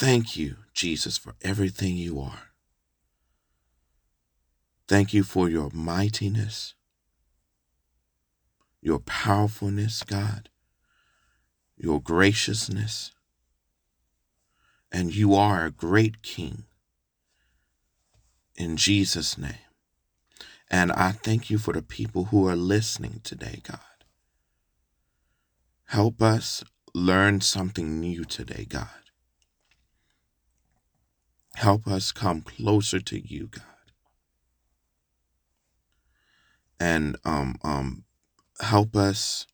Thank you, Jesus, for everything you are. Thank you for your mightiness, your powerfulness, God, your graciousness. And you are a great King. In Jesus' name. And I thank you for the people who are listening today, God. Help us learn something new today, God. Help us come closer to you, God. and um, um, help us,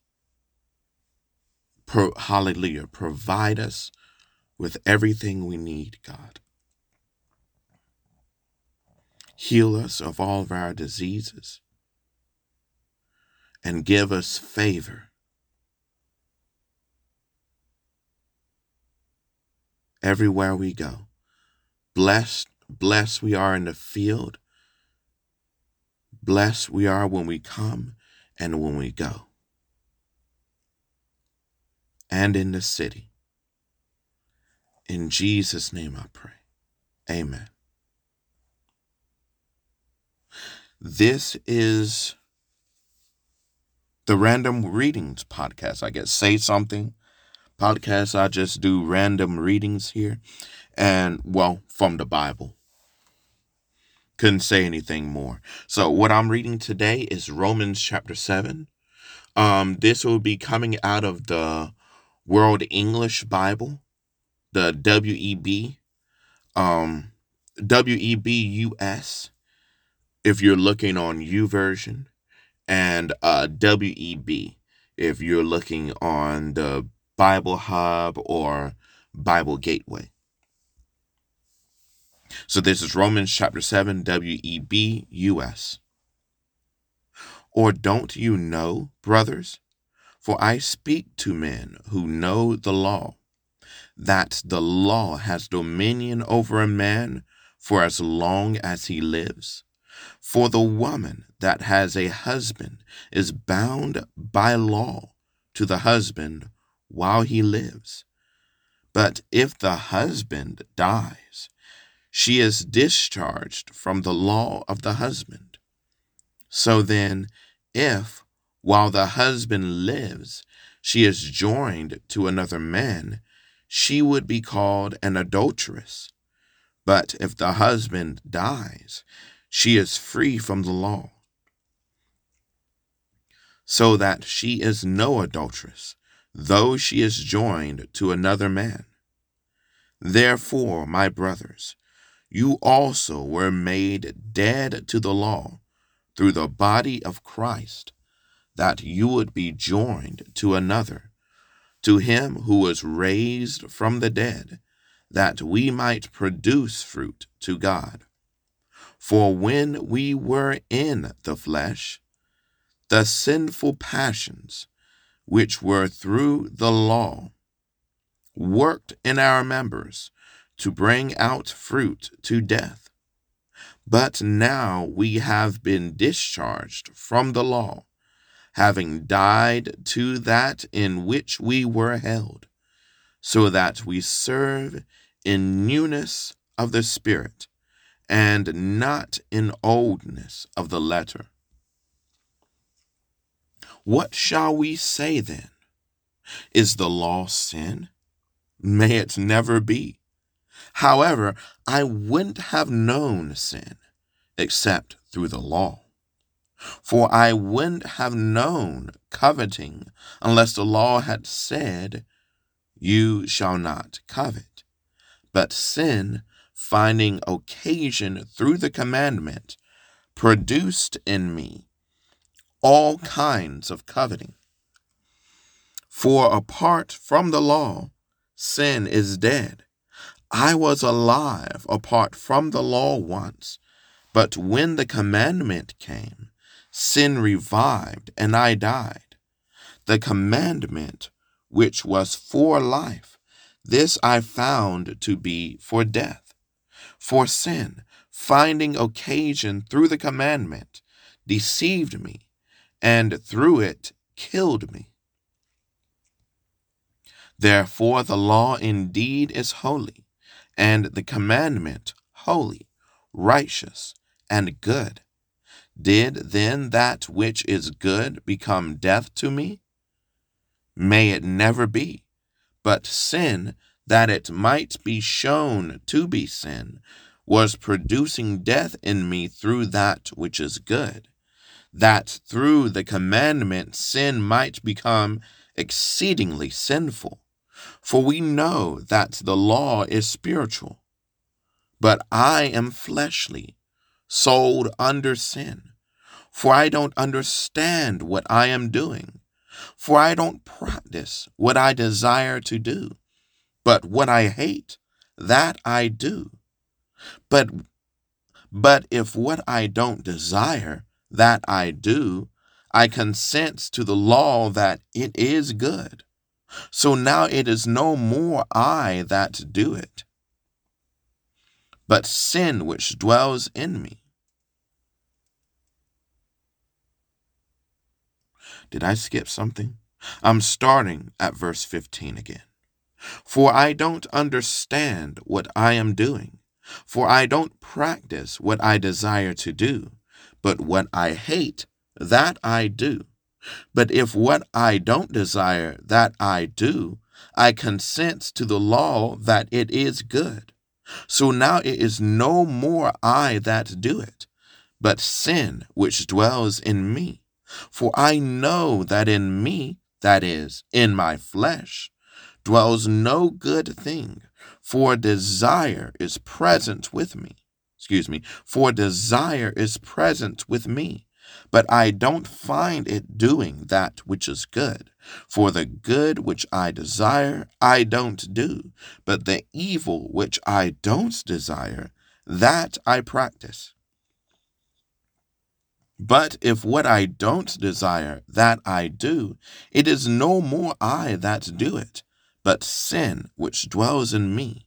pro- hallelujah, provide us with everything we need, God. Heal us of all of our diseases and give us favor. Everywhere we go. Blessed, blessed we are in the field Blessed we are when we come and when we go, and in the city. In Jesus' name I pray. Amen. This is the Random Readings podcast. I guess Say Something podcast. I just do random readings here, and well, from the Bible couldn't say anything more. So what I'm reading today is Romans chapter 7. Um this will be coming out of the World English Bible, the WEB um WEBUS if you're looking on YouVersion and uh WEB if you're looking on the Bible Hub or Bible Gateway. So this is Romans chapter 7, WEB US. Or don't you know, brothers? For I speak to men who know the law, that the law has dominion over a man for as long as he lives. For the woman that has a husband is bound by law to the husband while he lives. But if the husband dies, she is discharged from the law of the husband. So then, if, while the husband lives, she is joined to another man, she would be called an adulteress. But if the husband dies, she is free from the law. So that she is no adulteress, though she is joined to another man. Therefore, my brothers, you also were made dead to the law through the body of Christ, that you would be joined to another, to him who was raised from the dead, that we might produce fruit to God. For when we were in the flesh, the sinful passions, which were through the law, worked in our members to bring out fruit to death. But now we have been discharged from the law, having died to that in which we were held, so that we serve in newness of the Spirit, and not in oldness of the letter. What shall we say then? Is the law sin? May it never be. However, I wouldn't have known sin except through the law. For I wouldn't have known coveting unless the law had said, You shall not covet. But sin, finding occasion through the commandment, produced in me all kinds of coveting. For apart from the law, sin is dead. I was alive apart from the law once, but when the commandment came, sin revived and I died. The commandment, which was for life, this I found to be for death. For sin, finding occasion through the commandment, deceived me, and through it killed me. Therefore, the law indeed is holy and the commandment holy, righteous, and good. Did then that which is good become death to me? May it never be. But sin, that it might be shown to be sin, was producing death in me through that which is good, that through the commandment sin might become exceedingly sinful. For we know that the law is spiritual, but I am fleshly, sold under sin. For I don't understand what I am doing, for I don't practice what I desire to do, but what I hate, that I do. But but if what I don't desire, that I do, I consent to the law that it is good. So now it is no more I that do it, but sin which dwells in me. Did I skip something? I'm starting at verse 15 again. For I don't understand what I am doing, for I don't practice what I desire to do, but what I hate, that I do. But if what I don't desire, that I do, I consent to the law that it is good. So now it is no more I that do it, but sin which dwells in me. For I know that in me, that is, in my flesh, dwells no good thing, for desire is present with me. Excuse me, for desire is present with me, but I don't find it doing that which is good. For the good which I desire, I don't do, but the evil which I don't desire, that I practice. But if what I don't desire, that I do, it is no more I that do it, but sin which dwells in me.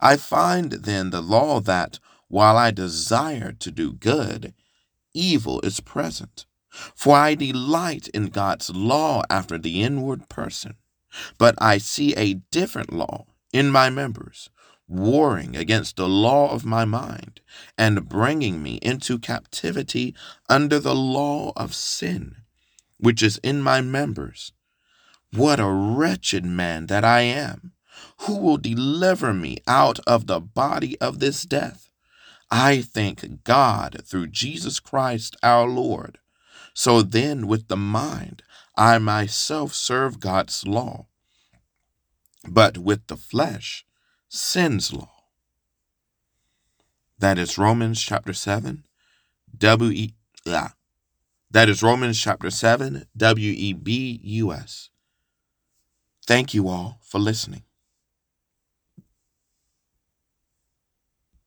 I find then the law that, while I desire to do good, evil is present. For I delight in God's law after the inward person. But I see a different law in my members, warring against the law of my mind, and bringing me into captivity under the law of sin, which is in my members. What a wretched man that I am! Who will deliver me out of the body of this death? I thank God through Jesus Christ our Lord. So then, with the mind, I myself serve God's law, but with the flesh, sin's law. That is Romans chapter 7, W E yeah. That is Romans chapter 7, W E B U S. Thank you all for listening.